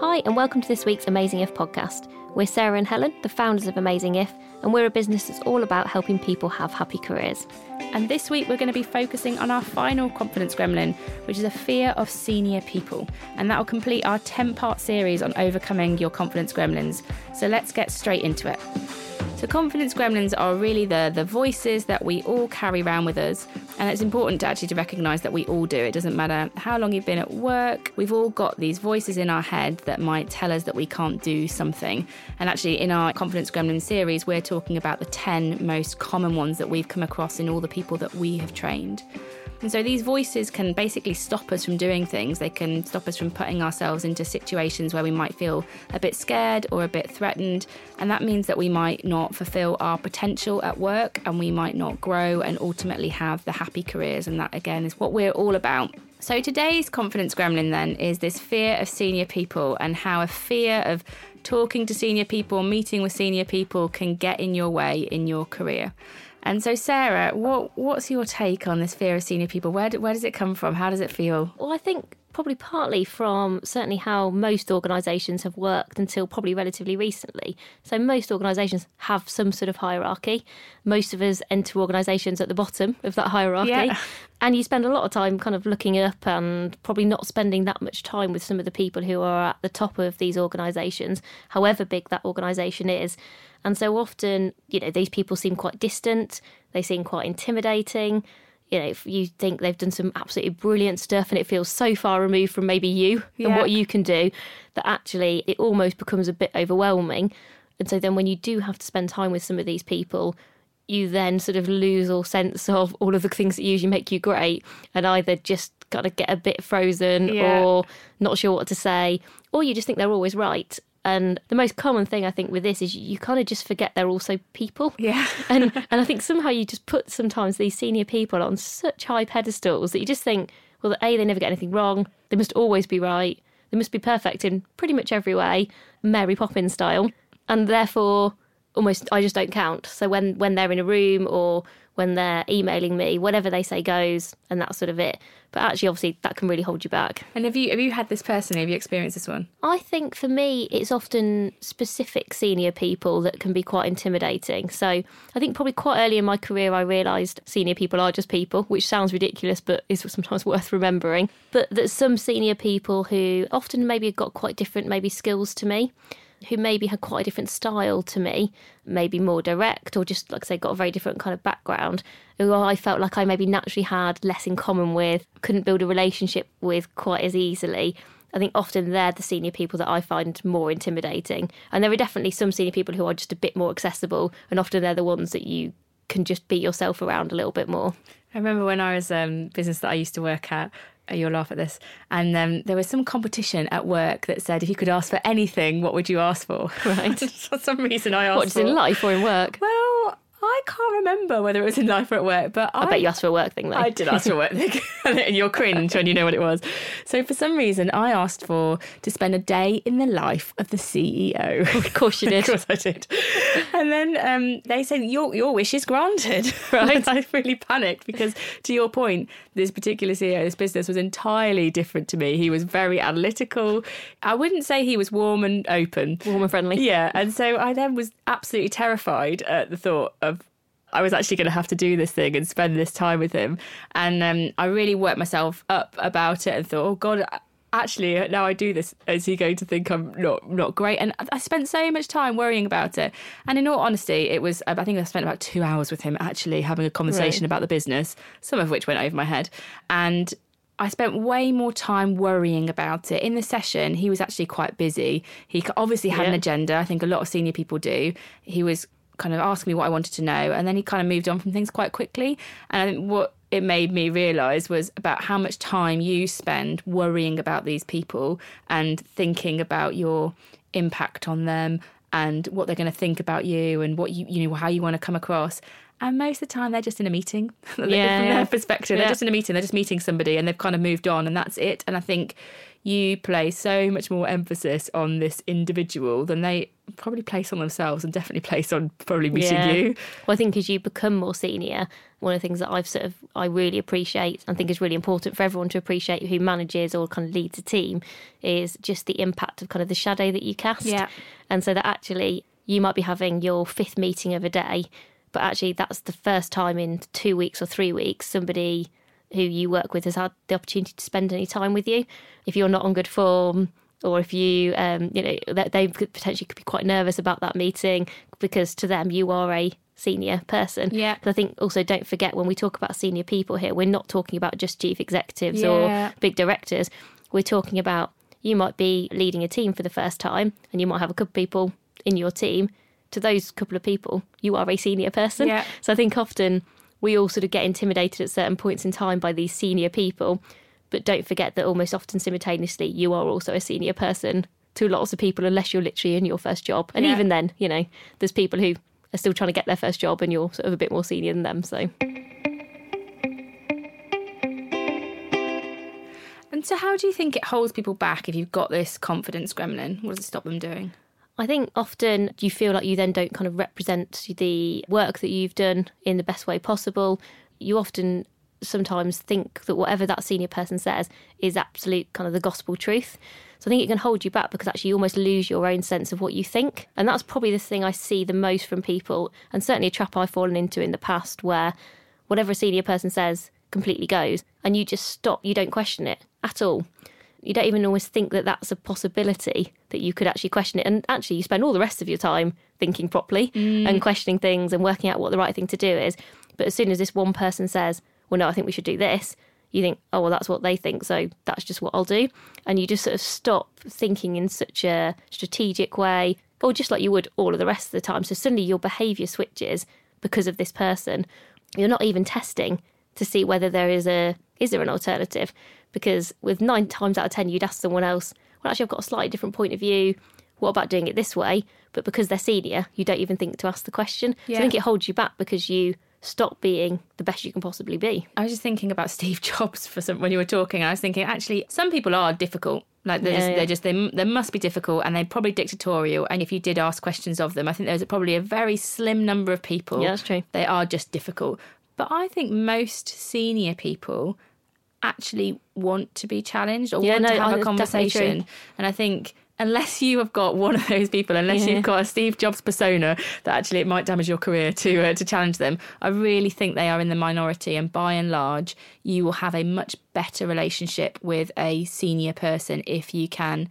Hi, and welcome to this week's Amazing If podcast. We're Sarah and Helen, the founders of Amazing If, and we're a business that's all about helping people have happy careers. And this week we're going to be focusing on our final confidence gremlin, which is a fear of senior people. And that will complete our 10 part series on overcoming your confidence gremlins. So let's get straight into it. So, confidence gremlins are really the, the voices that we all carry around with us. And it's important to actually to recognize that we all do. It doesn't matter how long you've been at work, we've all got these voices in our head that might tell us that we can't do something. And actually, in our confidence gremlin series, we're talking about the 10 most common ones that we've come across in all the people that we have trained. And so these voices can basically stop us from doing things. They can stop us from putting ourselves into situations where we might feel a bit scared or a bit threatened. And that means that we might not fulfill our potential at work and we might not grow and ultimately have the happy careers. And that, again, is what we're all about. So today's confidence gremlin then is this fear of senior people and how a fear of talking to senior people, meeting with senior people can get in your way in your career. And so, Sarah, what what's your take on this fear of senior people? Where where does it come from? How does it feel? Well, I think probably partly from certainly how most organisations have worked until probably relatively recently. So most organisations have some sort of hierarchy. Most of us enter organisations at the bottom of that hierarchy. Yeah. And you spend a lot of time kind of looking up and probably not spending that much time with some of the people who are at the top of these organisations, however big that organisation is. And so often, you know, these people seem quite distant, they seem quite intimidating. You know, if you think they've done some absolutely brilliant stuff and it feels so far removed from maybe you and what you can do that actually it almost becomes a bit overwhelming. And so then when you do have to spend time with some of these people, you then sort of lose all sense of all of the things that usually make you great and either just kind of get a bit frozen Yeah. or not sure what to say, or you just think they're always right. And the most common thing I think with this is you kind of just forget they're also people. Yeah. and and I think somehow you just put sometimes these senior people on such high pedestals that you just think, well, a they never get anything wrong. They must always be right. They must be perfect in pretty much every way, Mary Poppins style, and therefore almost I just don't count. So when when they're in a room or when they're emailing me, whatever they say goes, and that's sort of it. But actually, obviously, that can really hold you back. And have you have you had this personally? Have you experienced this one? I think for me, it's often specific senior people that can be quite intimidating. So I think probably quite early in my career, I realised senior people are just people, which sounds ridiculous, but is sometimes worth remembering. But that some senior people who often maybe have got quite different maybe skills to me. Who maybe had quite a different style to me, maybe more direct, or just like I say, got a very different kind of background, who I felt like I maybe naturally had less in common with, couldn't build a relationship with quite as easily. I think often they're the senior people that I find more intimidating. And there are definitely some senior people who are just a bit more accessible, and often they're the ones that you can just be yourself around a little bit more. I remember when I was um, business that I used to work at. You'll laugh at this. And um, there was some competition at work that said if you could ask for anything, what would you ask for? Right. for some reason, I asked What, just for. in life or in work? Well, I can't remember whether it was in life or at work, but I, I bet you asked for a work thing though. I did ask for a work thing, and you're cringe when you know what it was. So for some reason, I asked for to spend a day in the life of the CEO. Of course you did. of course I did. And then um, they said your your wish is granted. Right? I really panicked because, to your point, this particular CEO, this business was entirely different to me. He was very analytical. I wouldn't say he was warm and open. Warm and friendly. Yeah, and so I then was absolutely terrified at the thought of I was actually going to have to do this thing and spend this time with him. And um, I really worked myself up about it and thought, oh God, actually now I do this, is he going to think I'm not not great? And I spent so much time worrying about it. And in all honesty, it was I think I spent about two hours with him actually having a conversation Right. about the business, some of which went over my head. And I spent way more time worrying about it. In the session, he was actually quite busy. He obviously had an agenda. I think a lot of senior people do. He was kind of asking me what I wanted to know, and then he kind of moved on from things quite quickly. And I think what it made me realize was about how much time you spend worrying about these people and thinking about your impact on them and what they're going to think about you and what you you know how you want to come across. And most of the time, they're just in a meeting. From Yeah, yeah. their perspective, Yeah. they're just in a meeting. They're just meeting somebody, and they've kind of moved on, and that's it. And I think you place so much more emphasis on this individual than they probably place on themselves, and definitely place on probably meeting Yeah. you. Well, I think as you become more senior, one of the things that I've sort of I really appreciate and think is really important for everyone to appreciate who manages or kind of leads a team is just the impact of kind of the shadow that you cast. Yeah. And so that actually you might be having your fifth meeting of a day, but actually that's the first time in two weeks or three weeks somebody who you work with has had the opportunity to spend any time with you. If you're not on good form, or if you, um, you know, that they could potentially could be quite nervous about that meeting because to them you are a senior person. Yeah. But I think also don't forget when we talk about senior people here, we're not talking about just chief executives Yeah. or big directors. We're talking about you might be leading a team for the first time, and you might have a couple of people in your team. To those couple of people, you are a senior person. Yeah. So I think often we all sort of get intimidated at certain points in time by these senior people, but don't forget that almost often simultaneously you are also a senior person to lots of people unless you're literally in your first job. And Yeah. even then, you know, there's people who are still trying to get their first job and you're sort of a bit more senior than them. So And so, how do you think it holds people back if you've got this confidence gremlin? What does it stop them doing? I think often you feel like you then don't kind of represent the work that you've done in the best way possible. You often sometimes think that whatever that senior person says is absolute kind of the gospel truth. So I think it can hold you back because actually you almost lose your own sense of what you think. And that's probably the thing I see the most from people, and certainly a trap I've fallen into in the past where whatever a senior person says completely goes and you just stop, you don't question it at all you don't even always think that that's a possibility that you could actually question it. And actually, you spend all the rest of your time thinking properly mm. and questioning things and working out what the right thing to do is. But as soon as this one person says, well, no, I think we should do this, you think, oh, well, that's what they think. So that's just what I'll do. And you just sort of stop thinking in such a strategic way, or just like you would all of the rest of the time. So suddenly your behavior switches because of this person. You're not even testing to see whether there is a is there an alternative because with nine times out of ten you'd ask someone else well actually i've got a slightly different point of view what about doing it this way but because they're senior you don't even think to ask the question so i think it holds you back because you stop being the best you can possibly be I was just thinking about Steve Jobs for some when you were talking. I was thinking actually some people are difficult. Like they're Yeah, just, yeah. they're just they, they must be difficult and they're probably dictatorial. And if you did ask questions of them, I think there's probably a very slim number of people. Yeah, that's true. They are just difficult. But I think most senior people actually want to be challenged or Yeah, want no, to have I- a it's definitely true. conversation. And I think unless you have got one of those people, unless Yeah. you've got a Steve Jobs persona that actually it might damage your career to uh, to challenge them, I really think they are in the minority. And by and large, you will have a much better relationship with a senior person if you can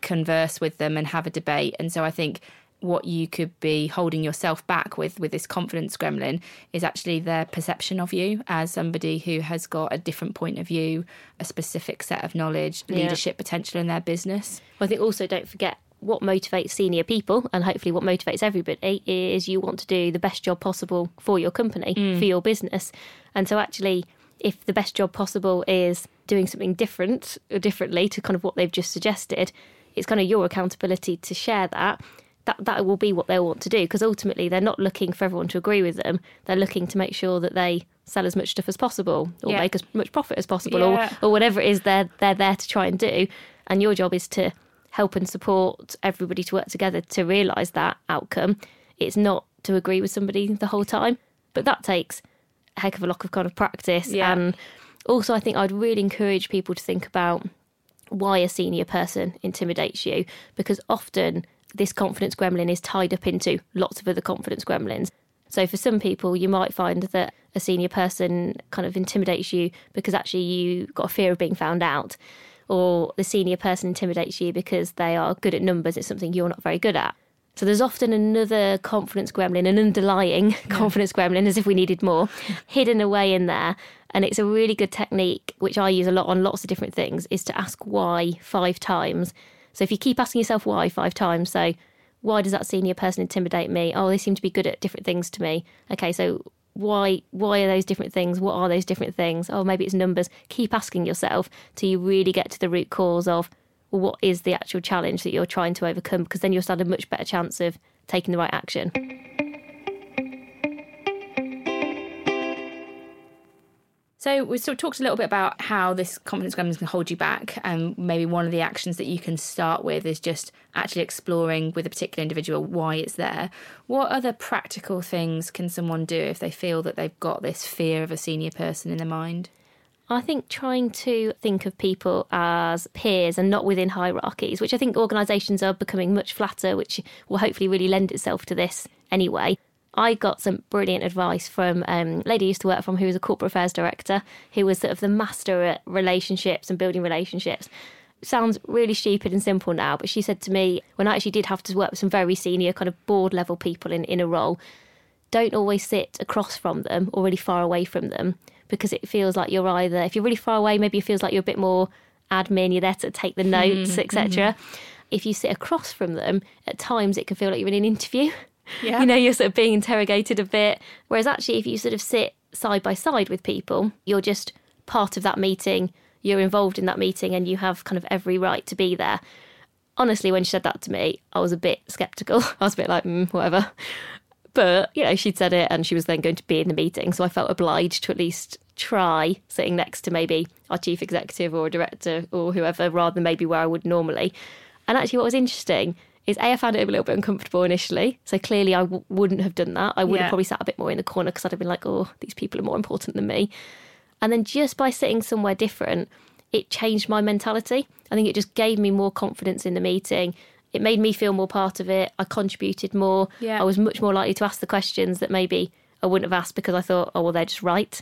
converse with them and have a debate. And so I think what you could be holding yourself back with with this confidence gremlin is actually their perception of you as somebody who has got a different point of view, a specific set of knowledge, Yeah. leadership potential in their business. I think also don't forget what motivates senior people and hopefully what motivates everybody is you want to do the best job possible for your company, mm. for your business. And so actually if the best job possible is doing something different or differently to kind of what they've just suggested, it's kind of your accountability to share that. That that will be what they'll want to do because ultimately they're not looking for everyone to agree with them. They're looking to make sure that they sell as much stuff as possible or Yeah. make as much profit as possible Yeah. or or whatever it is they're they're there to try and do. And your job is to help and support everybody to work together to realise that outcome. It's not to agree with somebody the whole time, but that takes a heck of a lot of kind of practice. Yeah. And also, I think I'd really encourage people to think about why a senior person intimidates you because often this confidence gremlin is tied up into lots of other confidence gremlins. So for some people, you might find that a senior person kind of intimidates you because actually you got a fear of being found out, or the senior person intimidates you because they are good at numbers. It's something you're not very good at. So there's often another confidence gremlin, an underlying confidence gremlin, as if we needed more, hidden away in there. And it's a really good technique, which I use a lot on lots of different things, is to ask why five times. So if you keep asking yourself why five times, so why does that senior person intimidate me? Oh, they seem to be good at different things to me. Okay, so why why are those different things? What are those different things? Oh, maybe it's numbers. Keep asking yourself till you really get to the root cause of well, what is the actual challenge that you're trying to overcome? Because then you'll stand a much better chance of taking the right action. So we sort of talked a little bit about how this confidence gremlin can hold you back, and maybe one of the actions that you can start with is just actually exploring with a particular individual why it's there. What other practical things can someone do if they feel that they've got this fear of a senior person in their mind? I think trying to think of people as peers and not within hierarchies, which I think organisations are becoming much flatter, which will hopefully really lend itself to this anyway. I got some brilliant advice from um, a lady I used to work from who was a corporate affairs director, who was sort of the master at relationships and building relationships. Sounds really stupid and simple now, but she said to me when I actually did have to work with some very senior kind of board level people in, in a role, don't always sit across from them or really far away from them because it feels like you're either, if you're really far away, maybe it feels like you're a bit more admin, you're there to take the notes, etc. If you sit across from them, at times it can feel like you're in an interview. Yeah. You know, you're sort of being interrogated a bit. Whereas actually, if you sort of sit side by side with people, you're just part of that meeting, you're involved in that meeting, and you have kind of every right to be there. Honestly, when she said that to me, I was a bit skeptical. I was a bit like, mm, whatever. But, you know, she'd said it and she was then going to be in the meeting. So I felt obliged to at least try sitting next to maybe our chief executive or a director or whoever, rather than maybe where I would normally. And actually, what was interesting is A, I found it a little bit uncomfortable initially. So clearly, I w- wouldn't have done that. I would Yeah. have probably sat a bit more in the corner because I'd have been like, oh, these people are more important than me. And then just by sitting somewhere different, it changed my mentality. I think it just gave me more confidence in the meeting. It made me feel more part of it. I contributed more. Yeah. I was much more likely to ask the questions that maybe I wouldn't have asked because I thought, oh, well, they're just right.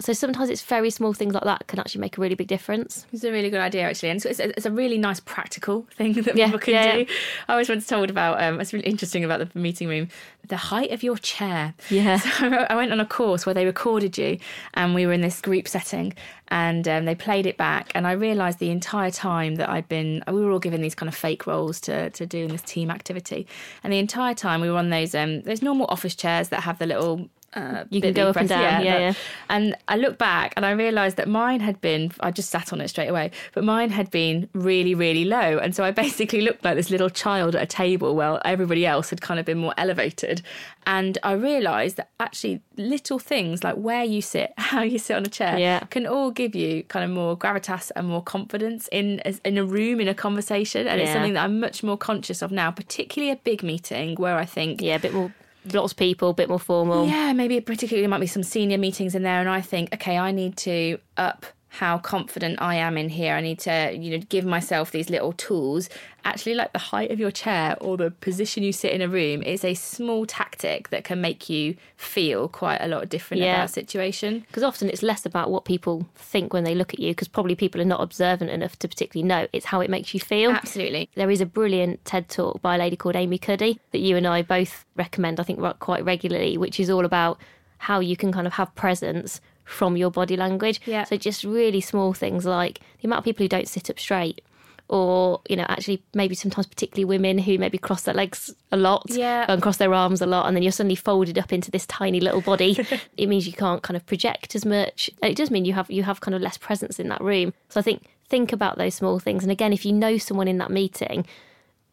So sometimes it's very small things like that can actually make a really big difference. It's a really good idea, actually, and so it's, it's a really nice practical thing that Yeah, people can yeah, do. yeah. I was once told about. Um, it's really interesting about the meeting room. The height of your chair. Yeah. So I went on a course where they recorded you, and we were in this group setting, and um, they played it back, and I realised the entire time that I'd been. We were all given these kind of fake roles to to do in this team activity, and the entire time we were on those um those normal office chairs that have the little. Uh, You can go up and down, yeah, that- yeah. and I look back and I realised that mine had been, I just sat on it straight away, but mine had been really, really low. And so I basically looked like this little child at a table while everybody else had kind of been more elevated. And I realised that actually little things like where you sit, how you sit on a chair, Yeah. can all give you kind of more gravitas and more confidence in in a room, in a conversation. And it's something that I'm much more conscious of now, particularly a big meeting where I think, Yeah, a bit more, lots of people, a bit more formal. yeah, maybe particularly there might be some senior meetings in there, and I think, okay, I need to up how confident I am in here. I need to, you know, give myself these little tools. Actually, like the height of your chair or the position you sit in a room is a small tactic that can make you feel quite a lot different Yeah. about a situation. Because often it's less about what people think when they look at you, because probably people are not observant enough to particularly know. It's how it makes you feel. Absolutely. There is a brilliant TED talk by a lady called Amy Cuddy that you and I both recommend, I think, quite regularly, which is all about how you can kind of have presence from your body language. Yeah. So just really small things like the amount of people who don't sit up straight. Or, you know, actually maybe sometimes particularly women who maybe cross their legs a lot Yeah. and cross their arms a lot and then you're suddenly folded up into this tiny little body. it means you can't kind of project as much. And it does mean you have you have kind of less presence in that room. So I think think about those small things. And again, if you know someone in that meeting,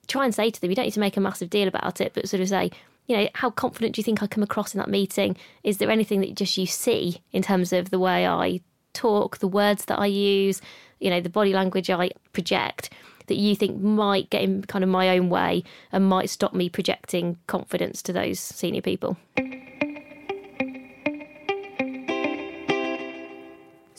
try and say to them, you don't need to make a massive deal about it, but sort of say, you know, how confident do you think I come across in that meeting? Is there anything that just you see in terms of the way I talk, the words that I use, you know, the body language I project that you think might get in kind of my own way and might stop me projecting confidence to those senior people?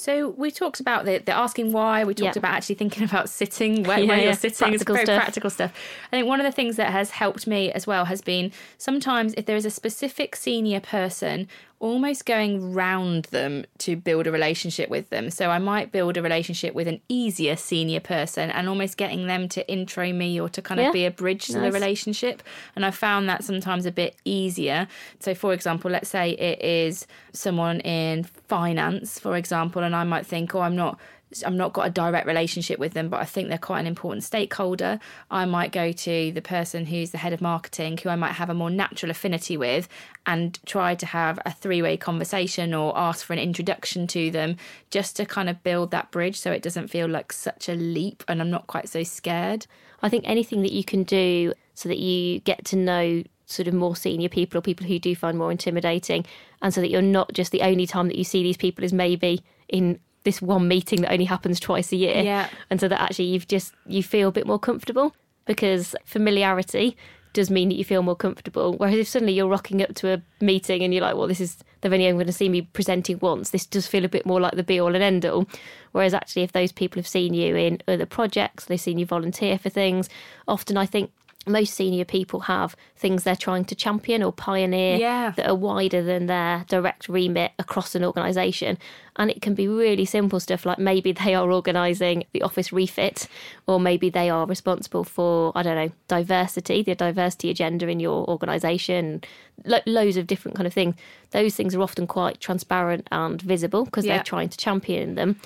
So we talked about the, the asking why. We talked Yeah. about actually thinking about sitting where, Yeah, where you're sitting. It's Practical very stuff. practical stuff. I think one of the things that has helped me as well has been sometimes if there is a specific senior person, almost going round them to build a relationship with them. So I might build a relationship with an easier senior person and almost getting them to intro me or to kind of Yeah. be a bridge to the relationship. And I found that sometimes a bit easier. So, for example, let's say it is someone in finance, for example, and I might think, oh, I'm not. I'm not got a direct relationship with them, but I think they're quite an important stakeholder. I might go to the person who's the head of marketing, who I might have a more natural affinity with, and try to have a three way conversation or ask for an introduction to them just to kind of build that bridge so it doesn't feel like such a leap and I'm not quite so scared. I think anything that you can do so that you get to know sort of more senior people or people who do find more intimidating, and so that you're not just the only time that you see these people is maybe in this one meeting that only happens twice a year. Yeah. And so that actually you've just you feel a bit more comfortable because familiarity does mean that you feel more comfortable. Whereas if suddenly you're rocking up to a meeting and you're like, well, this is they've only going to see me presenting once. This does feel a bit more like the be all and end all. Whereas actually, if those people have seen you in other projects, they've seen you volunteer for things. Often, I think most senior people have things they're trying to champion or pioneer Yeah. that are wider than their direct remit across an organisation. And it can be really simple stuff like maybe they are organising the office refit, or maybe they are responsible for, I don't know, diversity, the diversity agenda in your organisation, lo- loads of different kind of things. Those things are often quite transparent and visible because Yeah. they're trying to champion them.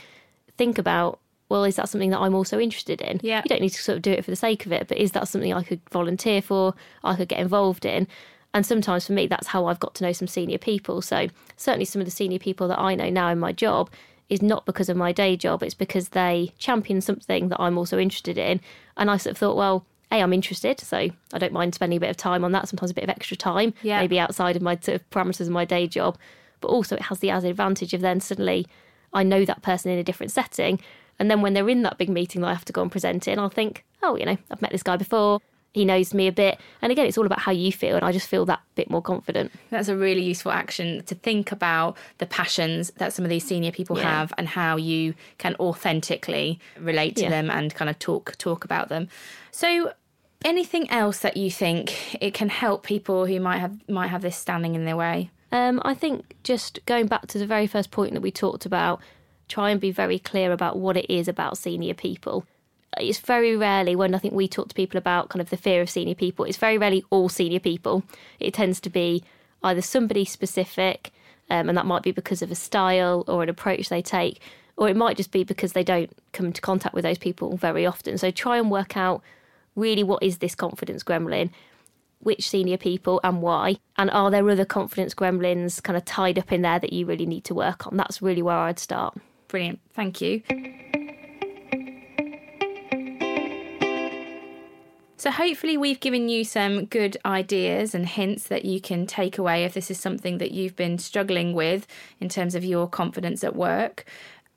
Think about well, is that something that I'm also interested in? Yeah. You don't need to sort of do it for the sake of it, but is that something I could volunteer for, I could get involved in? And sometimes for me, that's how I've got to know some senior people. So certainly some of the senior people that I know now in my job is not because of my day job, it's because they champion something that I'm also interested in. And I sort of thought, well, A, I'm interested, so I don't mind spending a bit of time on that, sometimes a bit of extra time, Yeah. maybe outside of my sort of parameters of my day job. But also it has the added advantage of then suddenly I know that person in a different setting. And then when they're in that big meeting that I have to go and present in, I'll think, oh, you know, I've met this guy before. He knows me a bit. And again, it's all about how you feel. And I just feel that bit more confident. That's a really useful action to think about the passions that some of these senior people Yeah. have and how you can authentically relate to Yeah. them and kind of talk talk about them. So anything else that you think it can help people who might have might have this standing in their way? Um, I think just going back to the very first point that we talked about, try and be very clear about what it is about senior people. It's very rarely when I think we talk to people about kind of the fear of senior people, it's very rarely all senior people. It tends to be either somebody specific, um, and that might be because of a style or an approach they take, or it might just be because they don't come into contact with those people very often. So try and work out really what is this confidence gremlin which senior people and why and are there other confidence gremlins kind of tied up in there that you really need to work on that's really where i'd start Brilliant. Thank you. So, hopefully, we've given you some good ideas and hints that you can take away if this is something that you've been struggling with in terms of your confidence at work.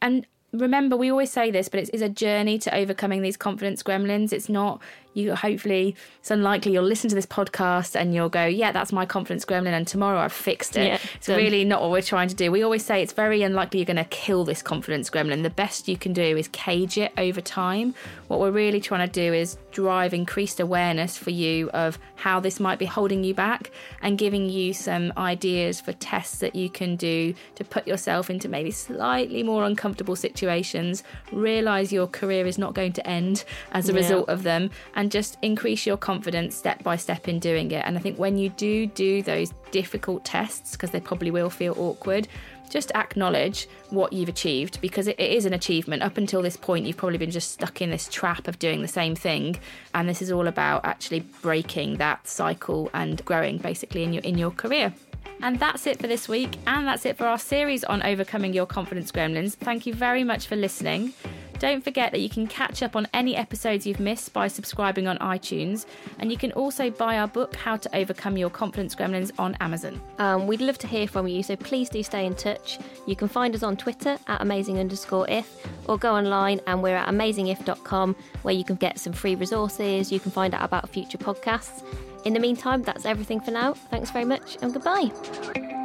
And remember, we always say this, but it's, a journey to overcoming these confidence gremlins. It's not, you hopefully, it's unlikely you'll listen to this podcast and you'll go, yeah, that's my confidence gremlin, and tomorrow I've fixed it. Yeah, it's done. really not what we're trying to do. We always say it's very unlikely you're going to kill this confidence gremlin. The best you can do is cage it over time. What we're really trying to do is drive increased awareness for you of how this might be holding you back and giving you some ideas for tests that you can do to put yourself into maybe slightly more uncomfortable situations. Realize your career is not going to end as a Yeah. result of them and just increase your confidence step by step in doing it. And I think when you do do those difficult tests, because they probably will feel awkward, just acknowledge what you've achieved because it, it is an achievement. Up until this point, you've probably been just stuck in this trap of doing the same thing. And this is all about actually breaking that cycle and growing basically in your in your career. And that's it for this week, and that's it for our series on overcoming your confidence gremlins. Thank you very much for listening. Don't forget that you can catch up on any episodes you've missed by subscribing on iTunes, and you can also buy our book, How to Overcome Your Confidence Gremlins, on Amazon. um, we'd love to hear from you so please do stay in touch. You can find us on twitter at amazing underscore if or go online and we're at amazingif.com where you can get some free resources. You can find out about future podcasts. In the meantime that's everything for now. Thanks very much and goodbye